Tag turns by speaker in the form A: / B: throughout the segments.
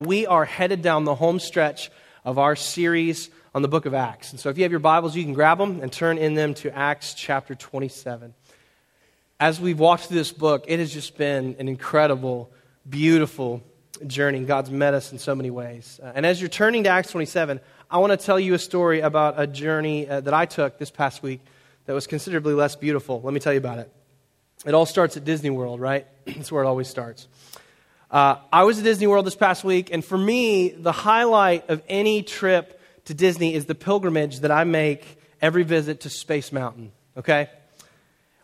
A: We are headed down the home stretch of our series on the book of Acts. And so if you have your Bibles, you can grab them and turn in them to Acts chapter 27. As we've walked through this book, it has just been an incredible, beautiful journey. God's met us in so many ways. Uh, and as you're turning to Acts 27, I want to tell you a story about a journey uh, that I took this past week that was considerably less beautiful. Let me tell you about it. It all starts at Disney World, right? That's where it always starts. Uh, I was at Disney World this past week, and for me, the highlight of any trip to Disney is the pilgrimage that I make every visit to Space Mountain, okay?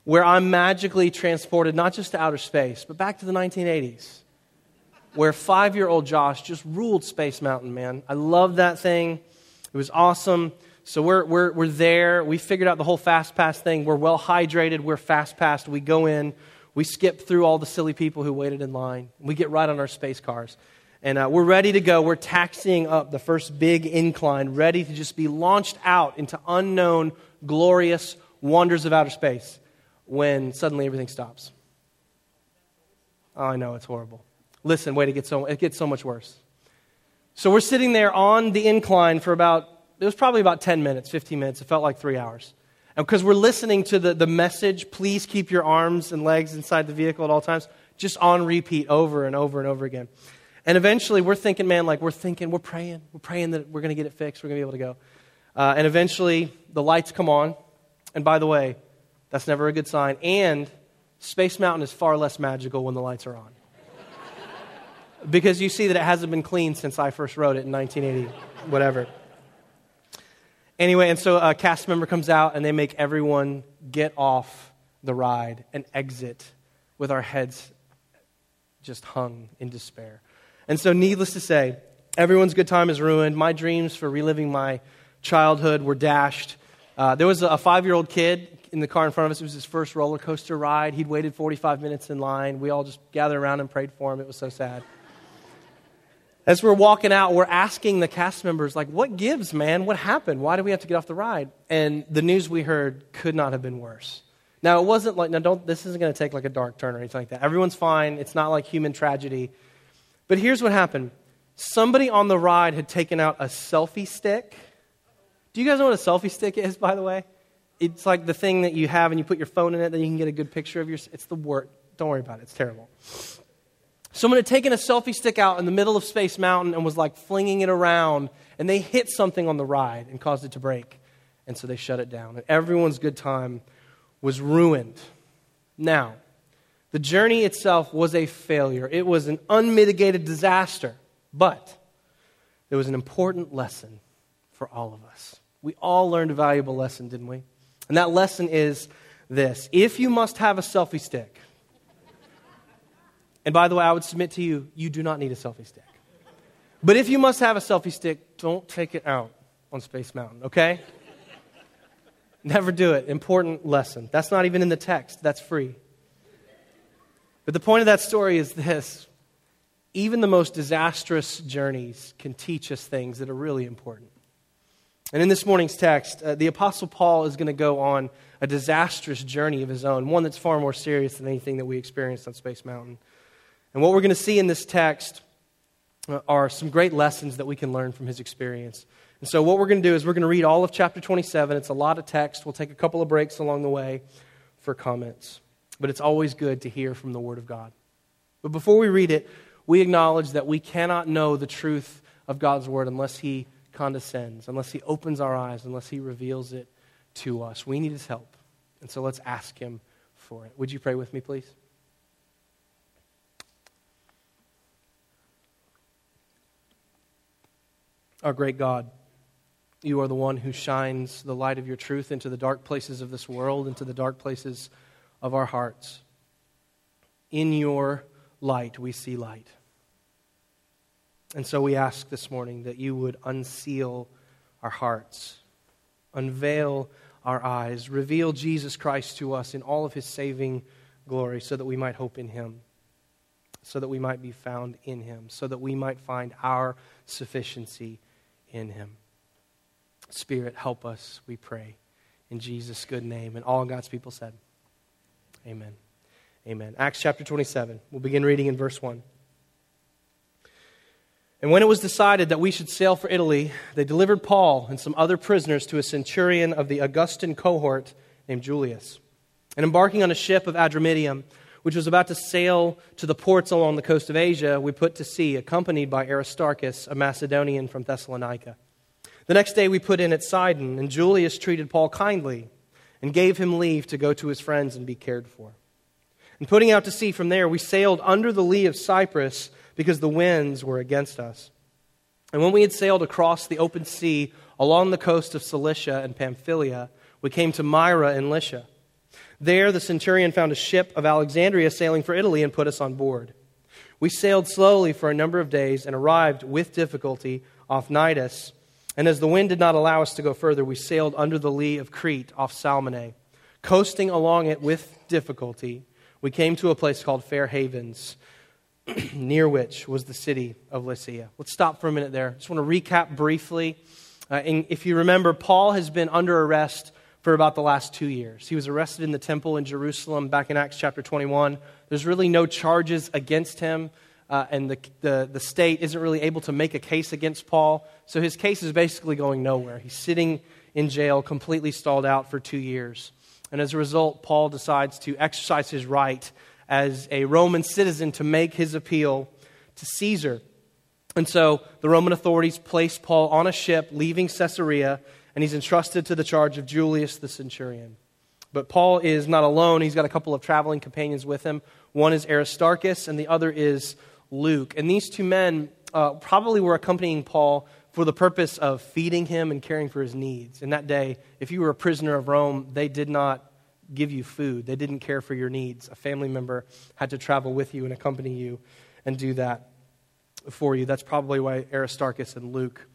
A: Where I'm magically transported not just to outer space, but back to the 1980s, where five year old Josh just ruled Space Mountain, man. I love that thing. It was awesome. So we're, we're, we're there. We figured out the whole Fast Pass thing. We're well hydrated. We're fast passed. We go in. We skip through all the silly people who waited in line. We get right on our space cars. And uh, we're ready to go. We're taxiing up the first big incline, ready to just be launched out into unknown, glorious wonders of outer space when suddenly everything stops. Oh, I know, it's horrible. Listen, wait, it gets so, it gets so much worse. So we're sitting there on the incline for about, it was probably about 10 minutes, 15 minutes. It felt like three hours. Because we're listening to the, the message, please keep your arms and legs inside the vehicle at all times, just on repeat over and over and over again. And eventually we're thinking, man, like we're thinking, we're praying, we're praying that we're going to get it fixed, we're going to be able to go. Uh, and eventually the lights come on. And by the way, that's never a good sign. And Space Mountain is far less magical when the lights are on. because you see that it hasn't been cleaned since I first wrote it in 1980, whatever. Anyway, and so a cast member comes out and they make everyone get off the ride and exit with our heads just hung in despair. And so, needless to say, everyone's good time is ruined. My dreams for reliving my childhood were dashed. Uh, there was a five year old kid in the car in front of us. It was his first roller coaster ride. He'd waited 45 minutes in line. We all just gathered around and prayed for him. It was so sad. As we're walking out, we're asking the cast members, like, what gives, man? What happened? Why do we have to get off the ride? And the news we heard could not have been worse. Now, it wasn't like, now, don't, this isn't going to take like a dark turn or anything like that. Everyone's fine. It's not like human tragedy. But here's what happened somebody on the ride had taken out a selfie stick. Do you guys know what a selfie stick is, by the way? It's like the thing that you have and you put your phone in it, then you can get a good picture of your. It's the word. Don't worry about it. It's terrible. Someone had taken a selfie stick out in the middle of Space Mountain and was like flinging it around, and they hit something on the ride and caused it to break. And so they shut it down. And everyone's good time was ruined. Now, the journey itself was a failure, it was an unmitigated disaster, but there was an important lesson for all of us. We all learned a valuable lesson, didn't we? And that lesson is this if you must have a selfie stick, and by the way, I would submit to you, you do not need a selfie stick. But if you must have a selfie stick, don't take it out on Space Mountain, okay? Never do it. Important lesson. That's not even in the text, that's free. But the point of that story is this even the most disastrous journeys can teach us things that are really important. And in this morning's text, uh, the Apostle Paul is going to go on a disastrous journey of his own, one that's far more serious than anything that we experienced on Space Mountain. And what we're going to see in this text uh, are some great lessons that we can learn from his experience. And so, what we're going to do is we're going to read all of chapter 27. It's a lot of text. We'll take a couple of breaks along the way for comments. But it's always good to hear from the Word of God. But before we read it, we acknowledge that we cannot know the truth of God's Word unless He condescends, unless He opens our eyes, unless He reveals it to us. We need His help. And so, let's ask Him for it. Would you pray with me, please? Our great God, you are the one who shines the light of your truth into the dark places of this world, into the dark places of our hearts. In your light, we see light. And so we ask this morning that you would unseal our hearts, unveil our eyes, reveal Jesus Christ to us in all of his saving glory so that we might hope in him, so that we might be found in him, so that we might find our sufficiency in him. Spirit, help us, we pray. In Jesus' good name. And all God's people said, Amen. Amen. Acts chapter 27. We'll begin reading in verse 1. And when it was decided that we should sail for Italy, they delivered Paul and some other prisoners to a centurion of the Augustan cohort named Julius. And embarking on a ship of Adramyttium, which was about to sail to the ports along the coast of Asia, we put to sea, accompanied by Aristarchus, a Macedonian from Thessalonica. The next day we put in at Sidon, and Julius treated Paul kindly and gave him leave to go to his friends and be cared for. And putting out to sea from there, we sailed under the lee of Cyprus because the winds were against us. And when we had sailed across the open sea along the coast of Cilicia and Pamphylia, we came to Myra in Lycia. There, the centurion found a ship of Alexandria sailing for Italy and put us on board. We sailed slowly for a number of days and arrived with difficulty off Cnidus. And as the wind did not allow us to go further, we sailed under the lee of Crete off Salmone. Coasting along it with difficulty, we came to a place called Fair Havens, near which was the city of Lasea. Let's stop for a minute there. Just want to recap briefly. Uh, if you remember, Paul has been under arrest for about the last two years. He was arrested in the temple in Jerusalem back in Acts chapter 21. There's really no charges against him, uh, and the, the, the state isn't really able to make a case against Paul. So his case is basically going nowhere. He's sitting in jail, completely stalled out for two years. And as a result, Paul decides to exercise his right as a Roman citizen to make his appeal to Caesar. And so the Roman authorities place Paul on a ship leaving Caesarea and he's entrusted to the charge of Julius the centurion. But Paul is not alone. He's got a couple of traveling companions with him. One is Aristarchus, and the other is Luke. And these two men uh, probably were accompanying Paul for the purpose of feeding him and caring for his needs. In that day, if you were a prisoner of Rome, they did not give you food, they didn't care for your needs. A family member had to travel with you and accompany you and do that for you. That's probably why Aristarchus and Luke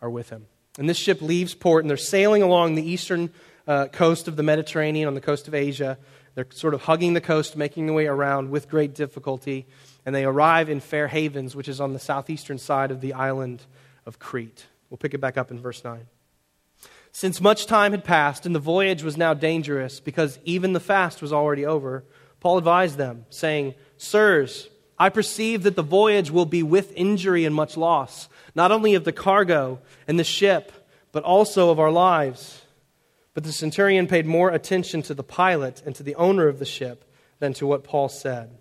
A: are with him. And this ship leaves port, and they're sailing along the eastern uh, coast of the Mediterranean on the coast of Asia. They're sort of hugging the coast, making their way around with great difficulty. And they arrive in Fair Havens, which is on the southeastern side of the island of Crete. We'll pick it back up in verse 9. Since much time had passed and the voyage was now dangerous because even the fast was already over, Paul advised them, saying, Sirs, I perceive that the voyage will be with injury and much loss not only of the cargo and the ship, but also of our lives. But the centurion paid more attention to the pilot and to the owner of the ship than to what Paul said.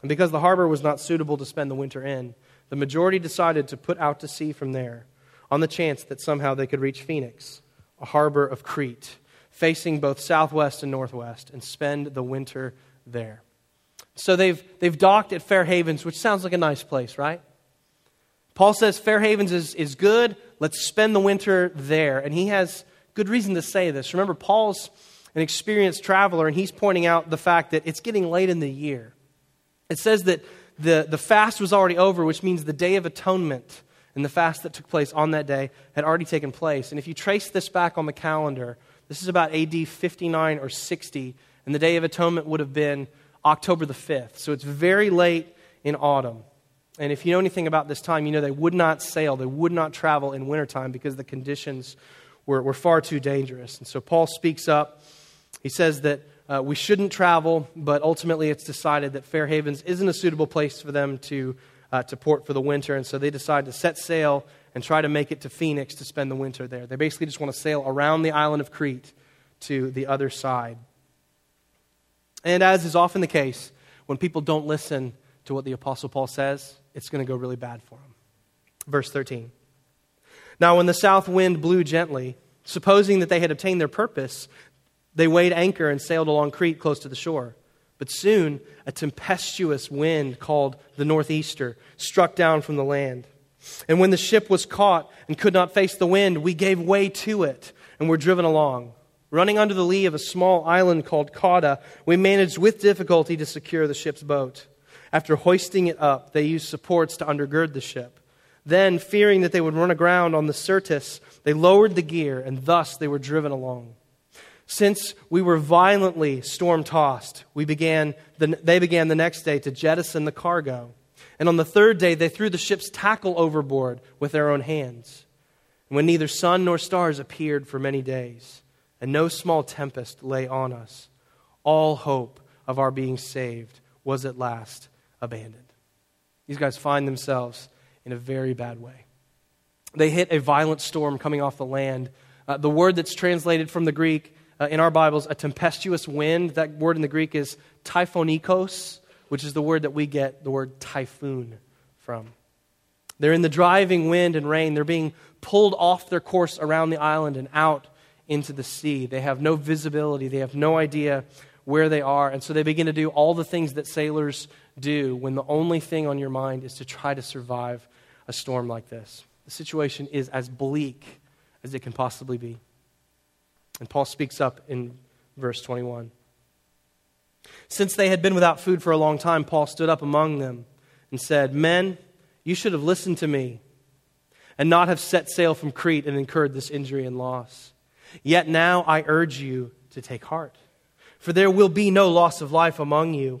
A: And because the harbor was not suitable to spend the winter in, the majority decided to put out to sea from there on the chance that somehow they could reach Phoenix, a harbor of Crete, facing both southwest and northwest, and spend the winter there. So they've, they've docked at Fair Havens, which sounds like a nice place, right? Paul says Fair Havens is, is good. Let's spend the winter there. And he has good reason to say this. Remember, Paul's an experienced traveler, and he's pointing out the fact that it's getting late in the year. It says that the, the fast was already over, which means the Day of Atonement and the fast that took place on that day had already taken place. And if you trace this back on the calendar, this is about AD 59 or 60, and the Day of Atonement would have been October the 5th. So it's very late in autumn. And if you know anything about this time, you know they would not sail, they would not travel in wintertime because the conditions were, were far too dangerous. And so Paul speaks up. He says that uh, we shouldn't travel, but ultimately it's decided that Fair Havens isn't a suitable place for them to, uh, to port for the winter. And so they decide to set sail and try to make it to Phoenix to spend the winter there. They basically just want to sail around the island of Crete to the other side. And as is often the case, when people don't listen to what the Apostle Paul says, it's going to go really bad for them. Verse 13. Now, when the south wind blew gently, supposing that they had obtained their purpose, they weighed anchor and sailed along Crete close to the shore. But soon a tempestuous wind called the northeaster struck down from the land. And when the ship was caught and could not face the wind, we gave way to it and were driven along. Running under the lee of a small island called Cauda, we managed with difficulty to secure the ship's boat. After hoisting it up, they used supports to undergird the ship. Then, fearing that they would run aground on the Syrtis, they lowered the gear, and thus they were driven along. Since we were violently storm tossed, we began the, they began the next day to jettison the cargo. And on the third day, they threw the ship's tackle overboard with their own hands. When neither sun nor stars appeared for many days, and no small tempest lay on us, all hope of our being saved was at last abandoned. These guys find themselves in a very bad way. They hit a violent storm coming off the land. Uh, the word that's translated from the Greek uh, in our Bibles, a tempestuous wind, that word in the Greek is typhonikos, which is the word that we get the word typhoon from. They're in the driving wind and rain. They're being pulled off their course around the island and out into the sea. They have no visibility, they have no idea where they are. And so they begin to do all the things that sailors do when the only thing on your mind is to try to survive a storm like this. The situation is as bleak as it can possibly be. And Paul speaks up in verse 21. Since they had been without food for a long time, Paul stood up among them and said, Men, you should have listened to me and not have set sail from Crete and incurred this injury and loss. Yet now I urge you to take heart, for there will be no loss of life among you,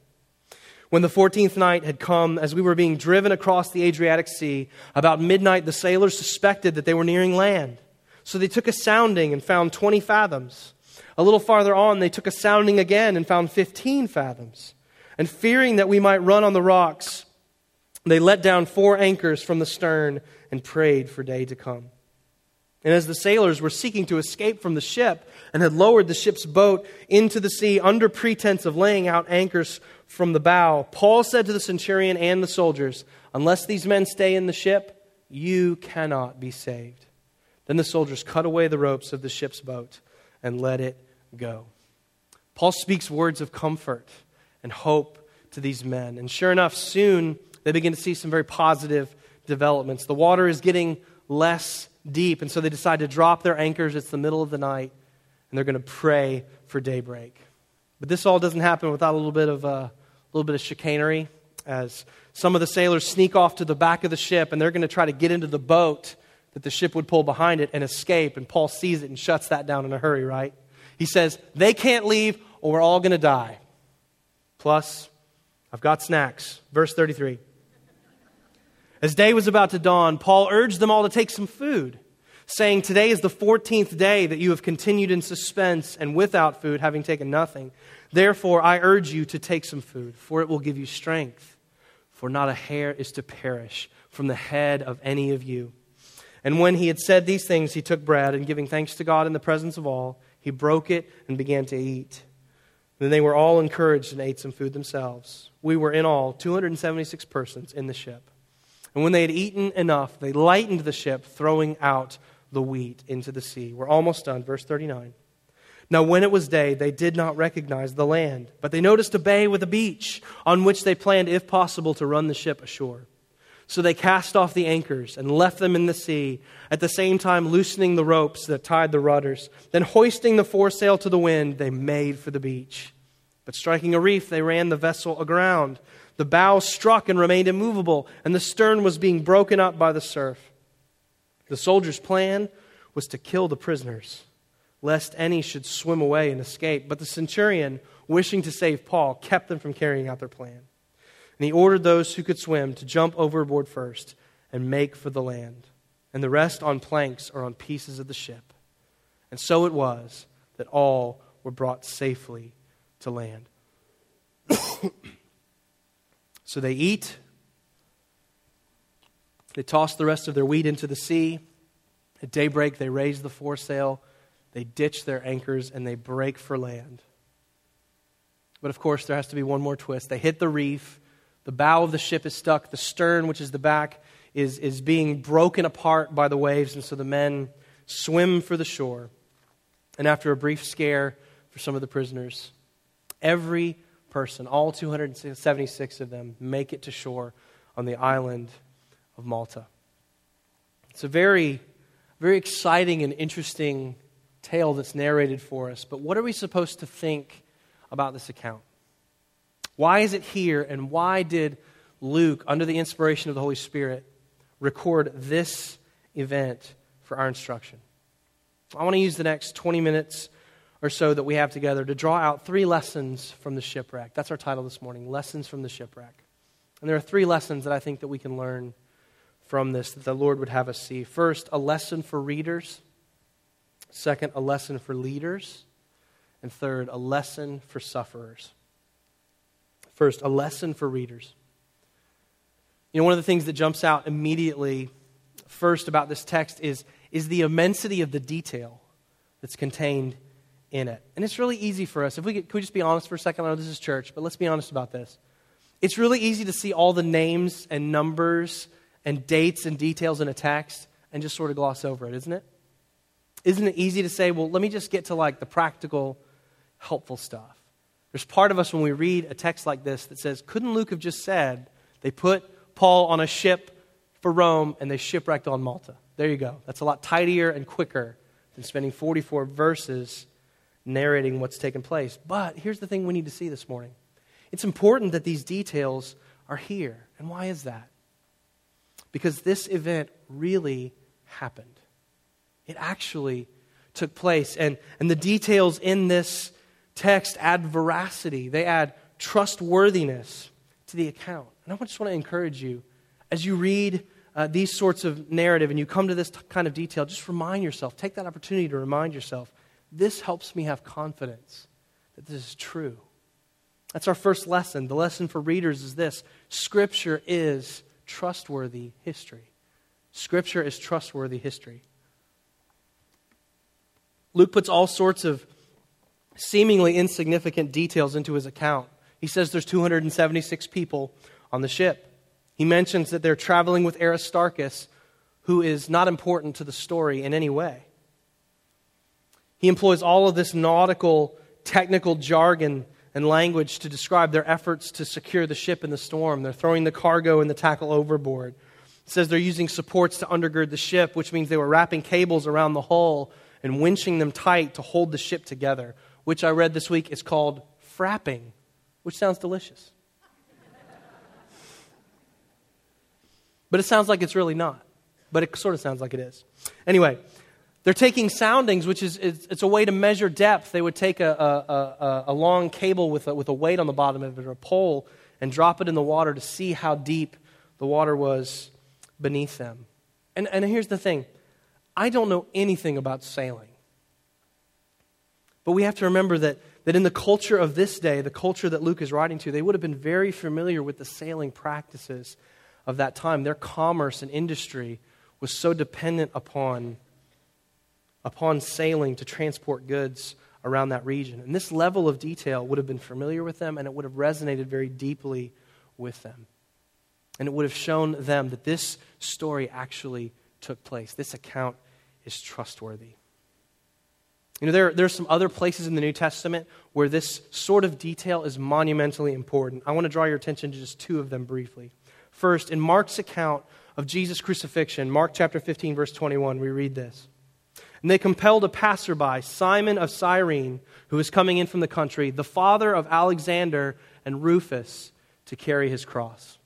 A: When the 14th night had come, as we were being driven across the Adriatic Sea, about midnight the sailors suspected that they were nearing land. So they took a sounding and found 20 fathoms. A little farther on, they took a sounding again and found 15 fathoms. And fearing that we might run on the rocks, they let down four anchors from the stern and prayed for day to come. And as the sailors were seeking to escape from the ship and had lowered the ship's boat into the sea under pretense of laying out anchors from the bow, Paul said to the centurion and the soldiers, Unless these men stay in the ship, you cannot be saved. Then the soldiers cut away the ropes of the ship's boat and let it go. Paul speaks words of comfort and hope to these men. And sure enough, soon they begin to see some very positive developments. The water is getting less deep, and so they decide to drop their anchors. It's the middle of the night, and they're going to pray for daybreak. But this all doesn't happen without a little bit of, uh, a little bit of chicanery, as some of the sailors sneak off to the back of the ship, and they're going to try to get into the boat that the ship would pull behind it and escape. And Paul sees it and shuts that down in a hurry, right? He says, They can't leave, or we're all going to die. Plus, I've got snacks. Verse 33. As day was about to dawn, Paul urged them all to take some food, saying, Today is the 14th day that you have continued in suspense and without food, having taken nothing. Therefore, I urge you to take some food, for it will give you strength. For not a hair is to perish from the head of any of you. And when he had said these things, he took bread, and giving thanks to God in the presence of all, he broke it and began to eat. Then they were all encouraged and ate some food themselves. We were in all 276 persons in the ship. And when they had eaten enough, they lightened the ship, throwing out the wheat into the sea. We're almost done. Verse 39. Now, when it was day, they did not recognize the land, but they noticed a bay with a beach on which they planned, if possible, to run the ship ashore. So they cast off the anchors and left them in the sea, at the same time loosening the ropes that tied the rudders. Then, hoisting the foresail to the wind, they made for the beach. But striking a reef, they ran the vessel aground the bow struck and remained immovable, and the stern was being broken up by the surf. The soldiers' plan was to kill the prisoners, lest any should swim away and escape. But the centurion, wishing to save Paul, kept them from carrying out their plan. And he ordered those who could swim to jump overboard first and make for the land, and the rest on planks or on pieces of the ship. And so it was that all were brought safely to land. So they eat. They toss the rest of their wheat into the sea. At daybreak, they raise the foresail. They ditch their anchors and they break for land. But of course, there has to be one more twist. They hit the reef. The bow of the ship is stuck. The stern, which is the back, is, is being broken apart by the waves. And so the men swim for the shore. And after a brief scare for some of the prisoners, every person, all 276 of them, make it to shore on the island of Malta. It's a very, very exciting and interesting tale that's narrated for us. But what are we supposed to think about this account? Why is it here, and why did Luke, under the inspiration of the Holy Spirit, record this event for our instruction. I want to use the next 20 minutes or so that we have together to draw out three lessons from the shipwreck. That's our title this morning Lessons from the Shipwreck. And there are three lessons that I think that we can learn from this that the Lord would have us see. First, a lesson for readers. Second, a lesson for leaders. And third, a lesson for sufferers. First, a lesson for readers. You know, one of the things that jumps out immediately first about this text is, is the immensity of the detail that's contained in it. And it's really easy for us. If we could, could we just be honest for a second? I know this is church, but let's be honest about this. It's really easy to see all the names and numbers and dates and details in a text and just sort of gloss over it, isn't it? Isn't it easy to say, well, let me just get to like the practical, helpful stuff? There's part of us when we read a text like this that says, couldn't Luke have just said they put Paul on a ship for Rome and they shipwrecked on Malta? There you go. That's a lot tidier and quicker than spending 44 verses narrating what's taken place. But here's the thing we need to see this morning it's important that these details are here. And why is that? Because this event really happened. It actually took place. And, and the details in this text add veracity, they add trustworthiness to the account. And I just want to encourage you as you read uh, these sorts of narrative and you come to this t- kind of detail, just remind yourself, take that opportunity to remind yourself this helps me have confidence that this is true. That's our first lesson. The lesson for readers is this Scripture is trustworthy history. Scripture is trustworthy history. Luke puts all sorts of seemingly insignificant details into his account. He says there's 276 people on the ship. He mentions that they're traveling with Aristarchus, who is not important to the story in any way. He employs all of this nautical, technical jargon and language to describe their efforts to secure the ship in the storm. They're throwing the cargo and the tackle overboard. It says they're using supports to undergird the ship, which means they were wrapping cables around the hull and winching them tight to hold the ship together, which I read this week is called frapping, which sounds delicious. but it sounds like it's really not. But it sort of sounds like it is. Anyway, they're taking soundings, which is it's, a way to measure depth. They would take a, a, a, a long cable with a, with a weight on the bottom of it or a pole and drop it in the water to see how deep the water was beneath them. And, and here's the thing I don't know anything about sailing. But we have to remember that, that in the culture of this day, the culture that Luke is writing to, they would have been very familiar with the sailing practices of that time. Their commerce and industry was so dependent upon upon sailing to transport goods around that region. And this level of detail would have been familiar with them and it would have resonated very deeply with them. And it would have shown them that this story actually took place. This account is trustworthy. You know, there, there are some other places in the New Testament where this sort of detail is monumentally important. I want to draw your attention to just two of them briefly. First, in Mark's account of Jesus' crucifixion, Mark chapter 15, verse 21, we read this. And they compelled a passerby, Simon of Cyrene, who was coming in from the country, the father of Alexander and Rufus, to carry his cross.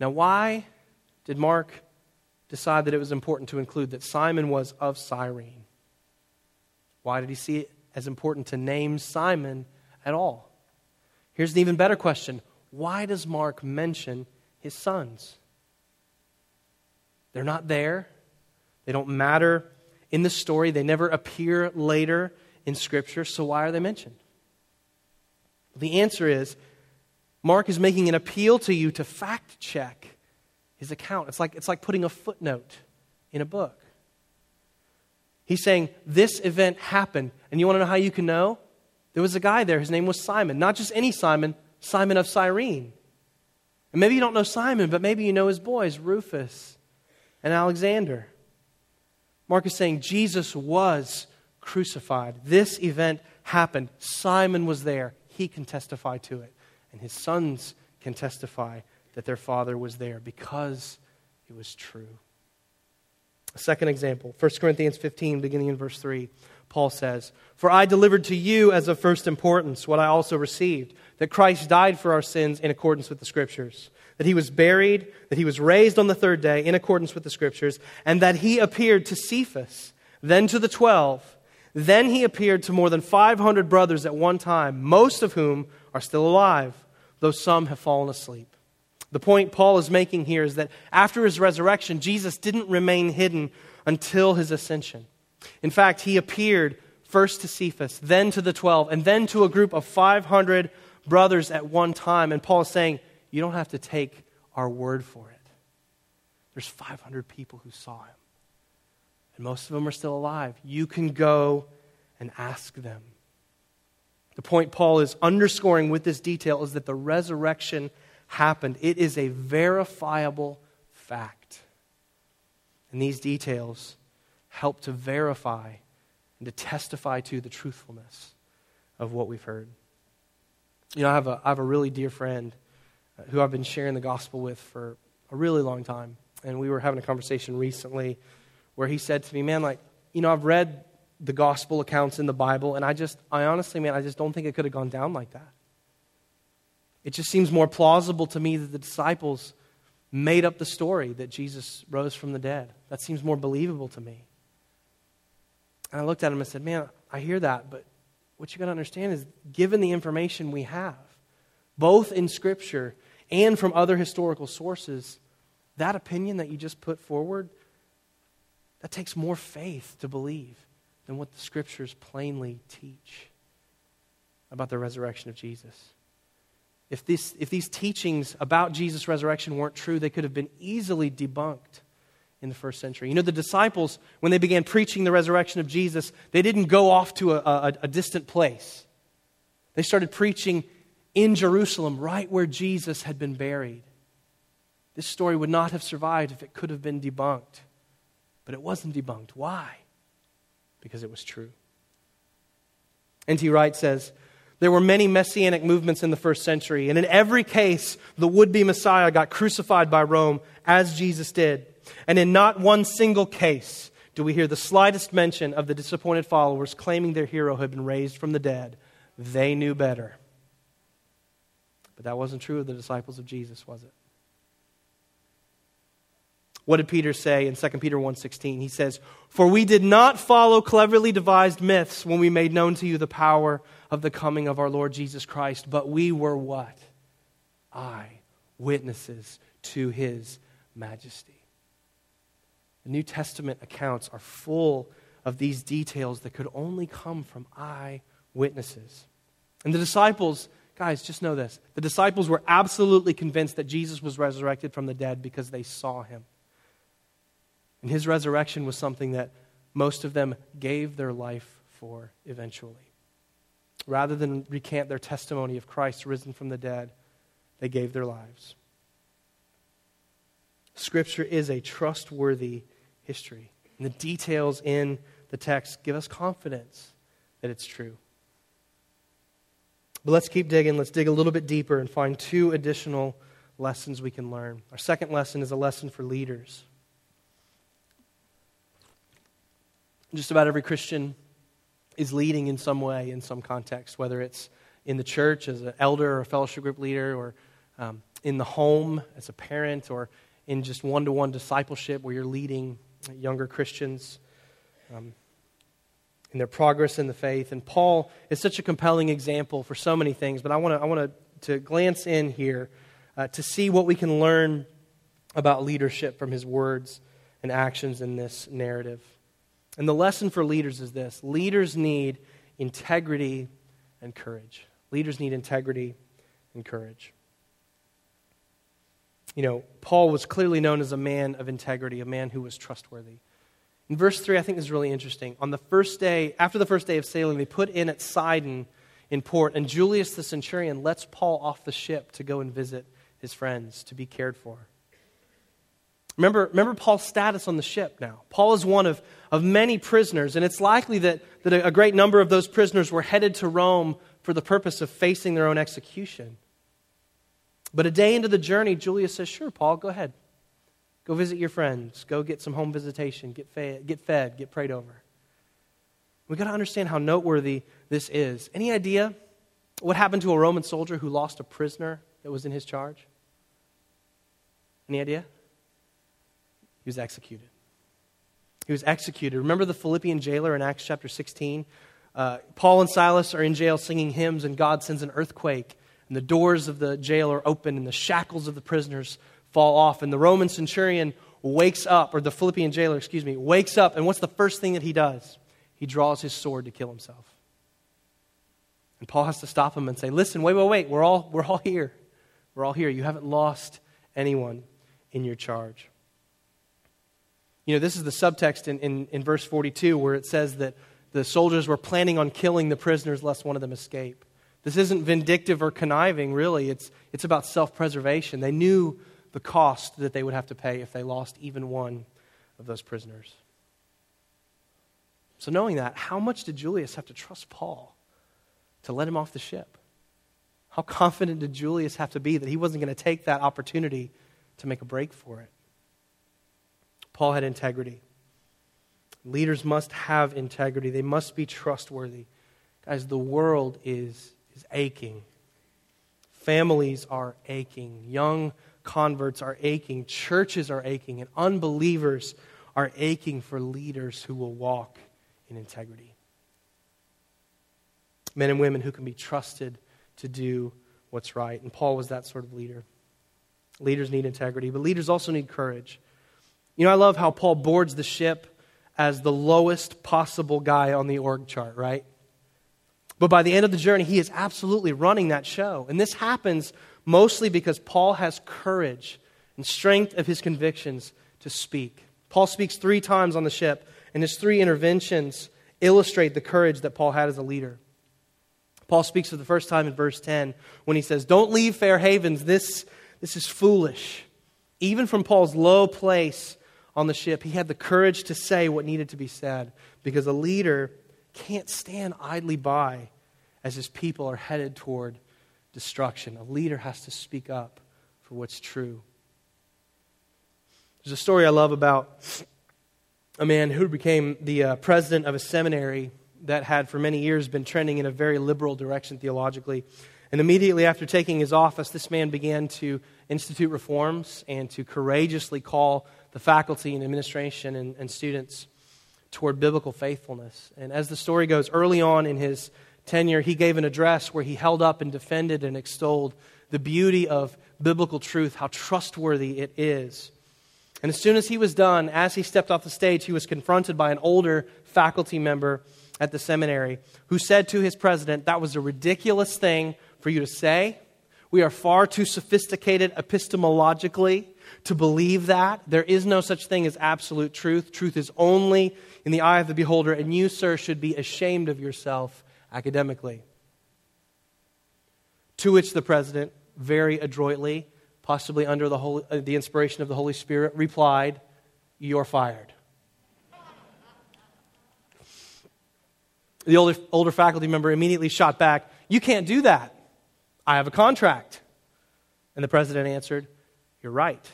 A: Now, why did Mark decide that it was important to include that Simon was of Cyrene? Why did he see it as important to name Simon at all? Here's an even better question why does Mark mention his sons? They're not there. They don't matter in the story. They never appear later in Scripture, so why are they mentioned? The answer is Mark is making an appeal to you to fact check his account. It's like, it's like putting a footnote in a book. He's saying, This event happened. And you want to know how you can know? There was a guy there. His name was Simon. Not just any Simon, Simon of Cyrene. And maybe you don't know Simon, but maybe you know his boys, Rufus and Alexander. Mark is saying Jesus was crucified. This event happened. Simon was there. He can testify to it. And his sons can testify that their father was there because it was true. A second example, 1 Corinthians 15, beginning in verse 3. Paul says, For I delivered to you as of first importance what I also received, that Christ died for our sins in accordance with the Scriptures that he was buried, that he was raised on the third day in accordance with the scriptures, and that he appeared to Cephas, then to the twelve. Then he appeared to more than 500 brothers at one time, most of whom are still alive, though some have fallen asleep. The point Paul is making here is that after his resurrection, Jesus didn't remain hidden until his ascension. In fact, he appeared first to Cephas, then to the 12, and then to a group of 500 brothers at one time. And Paul is saying, You don't have to take our word for it. There's 500 people who saw him, and most of them are still alive. You can go and ask them. The point Paul is underscoring with this detail is that the resurrection happened. It is a verifiable fact. And these details help to verify and to testify to the truthfulness of what we've heard. You know, I have a, I have a really dear friend who I've been sharing the gospel with for a really long time. And we were having a conversation recently where he said to me, Man, like, you know, I've read the gospel accounts in the Bible, and I just, I honestly, man, I just don't think it could have gone down like that. It just seems more plausible to me that the disciples made up the story that Jesus rose from the dead. That seems more believable to me. And I looked at him and said, Man, I hear that, but what you got to understand is given the information we have, both in Scripture and from other historical sources, that opinion that you just put forward, that takes more faith to believe than what the Scriptures plainly teach about the resurrection of Jesus. If, this, if these teachings about Jesus' resurrection weren't true, they could have been easily debunked in the first century. You know, the disciples, when they began preaching the resurrection of Jesus, they didn't go off to a, a, a distant place. They started preaching in Jerusalem, right where Jesus had been buried. This story would not have survived if it could have been debunked. But it wasn't debunked. Why? Because it was true. N.T. Wright says, there were many messianic movements in the first century, and in every case, the would be Messiah got crucified by Rome, as Jesus did. And in not one single case do we hear the slightest mention of the disappointed followers claiming their hero had been raised from the dead. They knew better. But that wasn't true of the disciples of Jesus, was it? What did Peter say in 2 Peter 1:16? He says, "For we did not follow cleverly devised myths when we made known to you the power of the coming of our Lord Jesus Christ, but we were what? Eye witnesses to his majesty." The New Testament accounts are full of these details that could only come from eye witnesses. And the disciples, guys, just know this. The disciples were absolutely convinced that Jesus was resurrected from the dead because they saw him. And his resurrection was something that most of them gave their life for eventually. Rather than recant their testimony of Christ risen from the dead, they gave their lives. Scripture is a trustworthy history. And the details in the text give us confidence that it's true. But let's keep digging. Let's dig a little bit deeper and find two additional lessons we can learn. Our second lesson is a lesson for leaders. Just about every Christian is leading in some way, in some context, whether it's in the church as an elder or a fellowship group leader, or um, in the home as a parent, or in just one to one discipleship where you're leading younger Christians um, in their progress in the faith. And Paul is such a compelling example for so many things, but I want to I want to glance in here uh, to see what we can learn about leadership from his words and actions in this narrative. And the lesson for leaders is this leaders need integrity and courage. Leaders need integrity and courage. You know, Paul was clearly known as a man of integrity, a man who was trustworthy. In verse 3, I think is really interesting. On the first day, after the first day of sailing, they put in at Sidon in port, and Julius the centurion lets Paul off the ship to go and visit his friends, to be cared for. Remember, remember Paul's status on the ship now. Paul is one of, of many prisoners, and it's likely that, that a, a great number of those prisoners were headed to Rome for the purpose of facing their own execution. But a day into the journey, Julius says, Sure, Paul, go ahead. Go visit your friends. Go get some home visitation. Get fed, get, fed, get prayed over. We've got to understand how noteworthy this is. Any idea what happened to a Roman soldier who lost a prisoner that was in his charge? Any idea? He was executed. He was executed. Remember the Philippian jailer in Acts chapter 16? Uh, Paul and Silas are in jail singing hymns, and God sends an earthquake, and the doors of the jail are open, and the shackles of the prisoners fall off. And the Roman centurion wakes up, or the Philippian jailer, excuse me, wakes up, and what's the first thing that he does? He draws his sword to kill himself. And Paul has to stop him and say, Listen, wait, wait, wait, we're all, we're all here. We're all here. You haven't lost anyone in your charge. You know, this is the subtext in, in, in verse 42 where it says that the soldiers were planning on killing the prisoners lest one of them escape. This isn't vindictive or conniving, really. It's, it's about self preservation. They knew the cost that they would have to pay if they lost even one of those prisoners. So, knowing that, how much did Julius have to trust Paul to let him off the ship? How confident did Julius have to be that he wasn't going to take that opportunity to make a break for it? Paul had integrity. Leaders must have integrity, they must be trustworthy. Guys, the world is, is aching. Families are aching. Young converts are aching. Churches are aching. And unbelievers are aching for leaders who will walk in integrity. Men and women who can be trusted to do what's right. And Paul was that sort of leader. Leaders need integrity, but leaders also need courage. You know, I love how Paul boards the ship as the lowest possible guy on the org chart, right? But by the end of the journey, he is absolutely running that show. And this happens mostly because Paul has courage and strength of his convictions to speak. Paul speaks three times on the ship, and his three interventions illustrate the courage that Paul had as a leader. Paul speaks for the first time in verse 10 when he says, Don't leave fair havens. This, this is foolish. Even from Paul's low place on the ship, he had the courage to say what needed to be said because a leader can't stand idly by as his people are headed toward destruction. A leader has to speak up for what's true. There's a story I love about a man who became the uh, president of a seminary that had for many years been trending in a very liberal direction theologically. And immediately after taking his office, this man began to institute reforms and to courageously call the faculty and administration and, and students toward biblical faithfulness. And as the story goes, early on in his tenure, he gave an address where he held up and defended and extolled the beauty of biblical truth, how trustworthy it is. And as soon as he was done, as he stepped off the stage, he was confronted by an older faculty member at the seminary who said to his president, That was a ridiculous thing for you to say. We are far too sophisticated epistemologically to believe that. There is no such thing as absolute truth. Truth is only in the eye of the beholder, and you, sir, should be ashamed of yourself academically. To which the president, very adroitly, possibly under the, Holy, uh, the inspiration of the Holy Spirit, replied, You're fired. The older, older faculty member immediately shot back, You can't do that. I have a contract. And the president answered, You're right.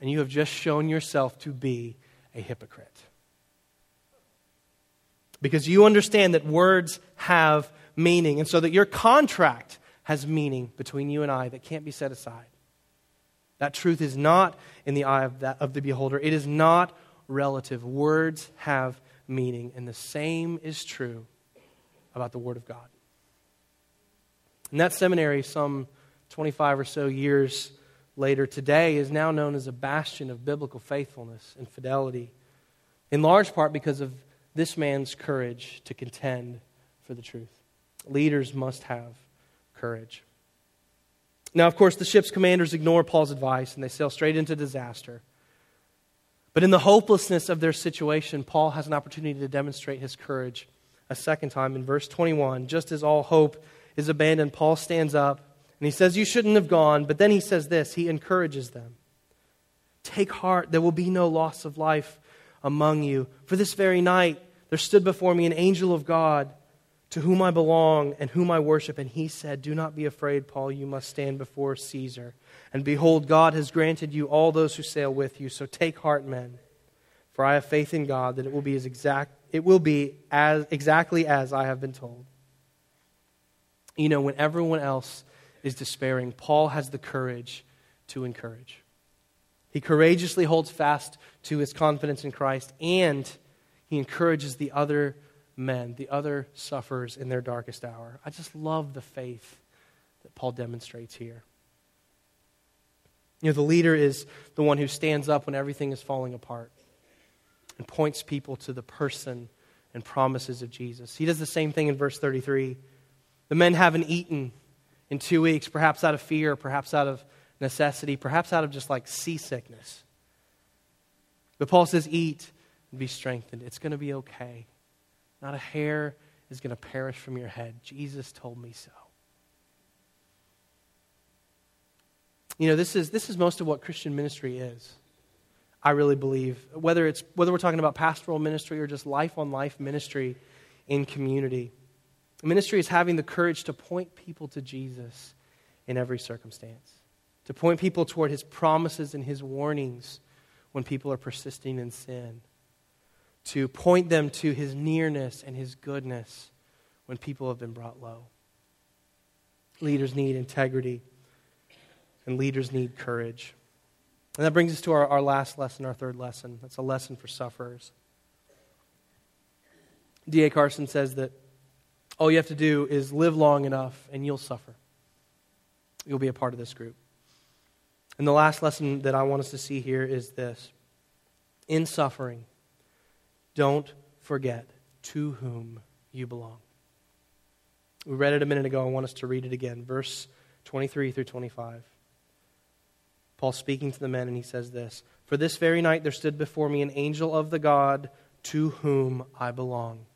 A: And you have just shown yourself to be a hypocrite. Because you understand that words have meaning, and so that your contract has meaning between you and I that can't be set aside. That truth is not in the eye of, that, of the beholder, it is not relative. Words have meaning, and the same is true about the Word of God. And that seminary, some 25 or so years later, today is now known as a bastion of biblical faithfulness and fidelity, in large part because of this man's courage to contend for the truth. Leaders must have courage. Now, of course, the ship's commanders ignore Paul's advice and they sail straight into disaster. But in the hopelessness of their situation, Paul has an opportunity to demonstrate his courage a second time in verse 21. Just as all hope is abandoned, Paul stands up and he says, You shouldn't have gone. But then he says this he encourages them Take heart, there will be no loss of life among you. For this very night there stood before me an angel of God to whom I belong and whom I worship. And he said, Do not be afraid, Paul, you must stand before Caesar. And behold, God has granted you all those who sail with you. So take heart, men, for I have faith in God that it will be as exact it will be as exactly as I have been told. You know, when everyone else is despairing, Paul has the courage to encourage. He courageously holds fast to his confidence in Christ, and he encourages the other men, the other sufferers in their darkest hour. I just love the faith that Paul demonstrates here. You know, the leader is the one who stands up when everything is falling apart and points people to the person and promises of Jesus. He does the same thing in verse 33. The men haven't eaten in two weeks, perhaps out of fear, perhaps out of necessity, perhaps out of just like seasickness. But Paul says, Eat and be strengthened. It's going to be okay. Not a hair is going to perish from your head. Jesus told me so. You know, this is, this is most of what Christian ministry is. I really believe. Whether, it's, whether we're talking about pastoral ministry or just life on life ministry in community. Ministry is having the courage to point people to Jesus in every circumstance, to point people toward his promises and his warnings when people are persisting in sin, to point them to his nearness and his goodness when people have been brought low. Leaders need integrity, and leaders need courage. And that brings us to our, our last lesson, our third lesson. That's a lesson for sufferers. D.A. Carson says that all you have to do is live long enough and you'll suffer. You'll be a part of this group. And the last lesson that I want us to see here is this In suffering, don't forget to whom you belong. We read it a minute ago. I want us to read it again. Verse 23 through 25. Paul speaking to the men, and he says this For this very night there stood before me an angel of the God to whom I belong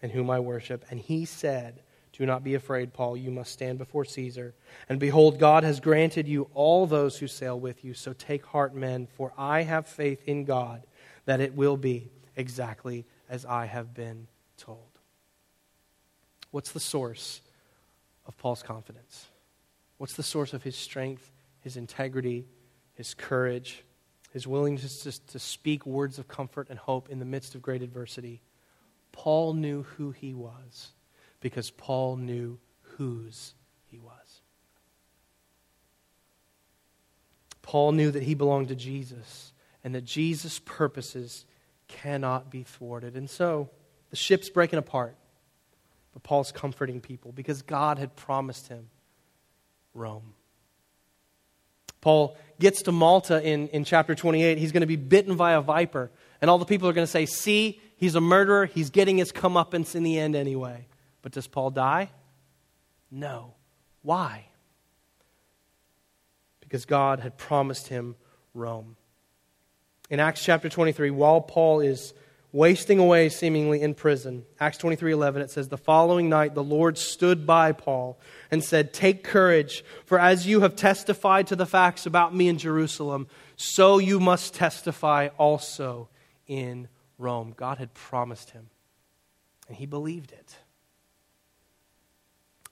A: and whom I worship. And he said, Do not be afraid, Paul. You must stand before Caesar. And behold, God has granted you all those who sail with you. So take heart, men, for I have faith in God that it will be exactly as I have been told. What's the source of Paul's confidence? What's the source of his strength his integrity, his courage, his willingness to, to speak words of comfort and hope in the midst of great adversity. Paul knew who he was because Paul knew whose he was. Paul knew that he belonged to Jesus and that Jesus' purposes cannot be thwarted. And so the ship's breaking apart, but Paul's comforting people because God had promised him Rome. Paul gets to Malta in, in chapter 28. He's going to be bitten by a viper. And all the people are going to say, See, he's a murderer. He's getting his comeuppance in the end anyway. But does Paul die? No. Why? Because God had promised him Rome. In Acts chapter 23, while Paul is wasting away seemingly in prison. Acts 23:11 it says the following night the Lord stood by Paul and said, "Take courage, for as you have testified to the facts about me in Jerusalem, so you must testify also in Rome." God had promised him, and he believed it.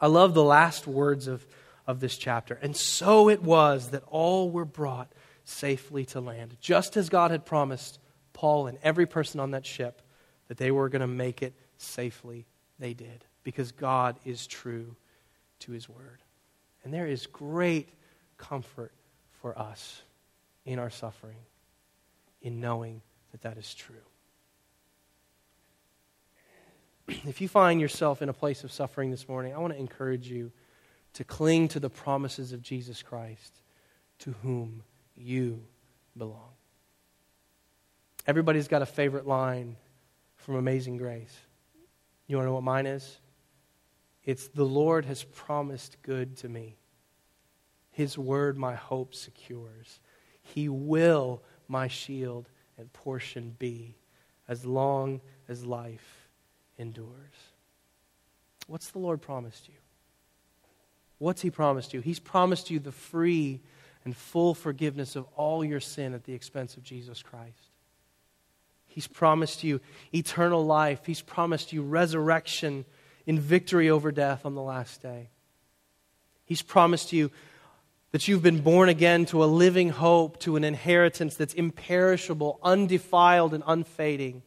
A: I love the last words of, of this chapter. And so it was that all were brought safely to land, just as God had promised Paul and every person on that ship that they were going to make it safely. They did because God is true to his word. And there is great comfort for us in our suffering in knowing that that is true. If you find yourself in a place of suffering this morning, I want to encourage you to cling to the promises of Jesus Christ, to whom you belong. Everybody's got a favorite line from Amazing Grace. You want to know what mine is? It's the Lord has promised good to me. His word my hope secures. He will my shield and portion be as long as life endures. What's the Lord promised you? What's He promised you? He's promised you the free and full forgiveness of all your sin at the expense of Jesus Christ. He's promised you eternal life. He's promised you resurrection in victory over death on the last day. He's promised you that you've been born again to a living hope, to an inheritance that's imperishable, undefiled, and unfading.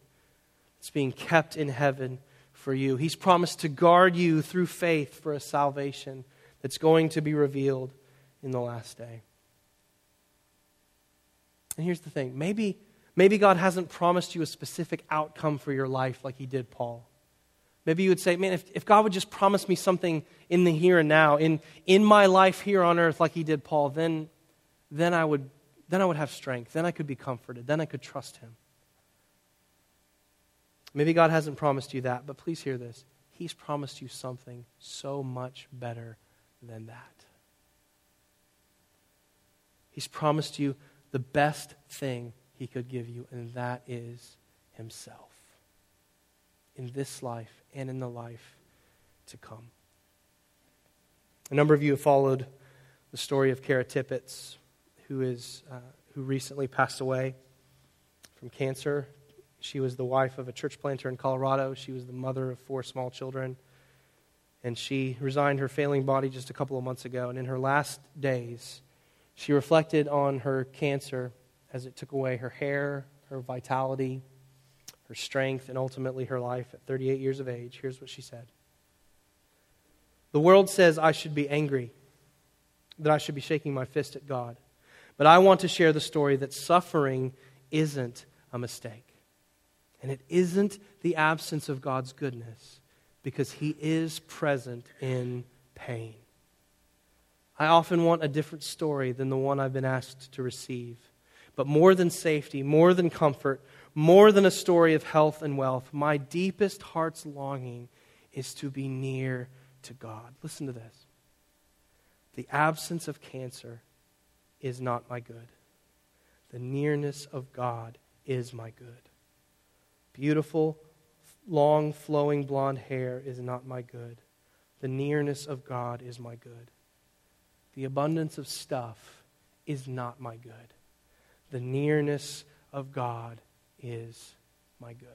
A: It's being kept in heaven for you. He's promised to guard you through faith for a salvation that's going to be revealed in the last day. And here's the thing maybe, maybe God hasn't promised you a specific outcome for your life like he did Paul. Maybe you would say, man, if, if God would just promise me something in the here and now, in, in my life here on earth like he did Paul, then, then, I would, then I would have strength. Then I could be comforted. Then I could trust him. Maybe God hasn't promised you that, but please hear this. He's promised you something so much better than that. He's promised you the best thing he could give you, and that is himself in this life and in the life to come. A number of you have followed the story of Kara Tippett, who, is, uh, who recently passed away from cancer. She was the wife of a church planter in Colorado. She was the mother of four small children. And she resigned her failing body just a couple of months ago. And in her last days, she reflected on her cancer as it took away her hair, her vitality, her strength, and ultimately her life at 38 years of age. Here's what she said The world says I should be angry, that I should be shaking my fist at God. But I want to share the story that suffering isn't a mistake. And it isn't the absence of God's goodness, because He is present in pain. I often want a different story than the one I've been asked to receive. But more than safety, more than comfort, more than a story of health and wealth, my deepest heart's longing is to be near to God. Listen to this. The absence of cancer is not my good. The nearness of God is my good. Beautiful, long, flowing blonde hair is not my good. The nearness of God is my good. The abundance of stuff is not my good. The nearness of God is my good.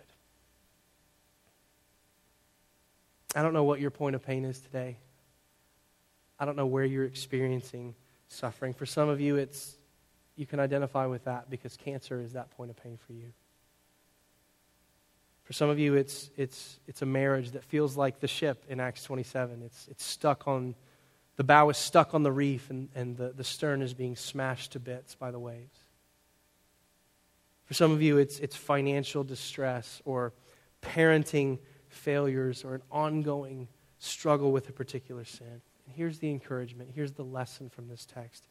A: I don't know what your point of pain is today. I don't know where you're experiencing suffering. For some of you, it's you can identify with that because cancer is that point of pain for you. For some of you, it's, it's, it's a marriage that feels like the ship in Acts 27. It's, it's stuck on, the bow is stuck on the reef and, and the, the stern is being smashed to bits by the waves. For some of you, it's, it's financial distress or parenting failures or an ongoing struggle with a particular sin. And here's the encouragement. Here's the lesson from this text.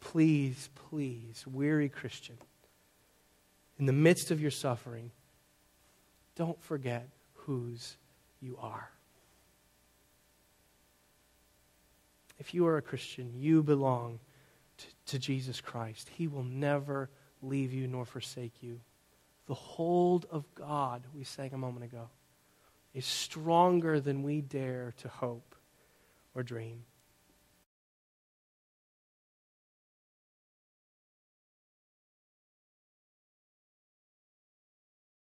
A: Please, please, weary Christian, in the midst of your suffering, don't forget whose you are. If you are a Christian, you belong to, to Jesus Christ. He will never leave you nor forsake you. The hold of God, we sang a moment ago, is stronger than we dare to hope or dream.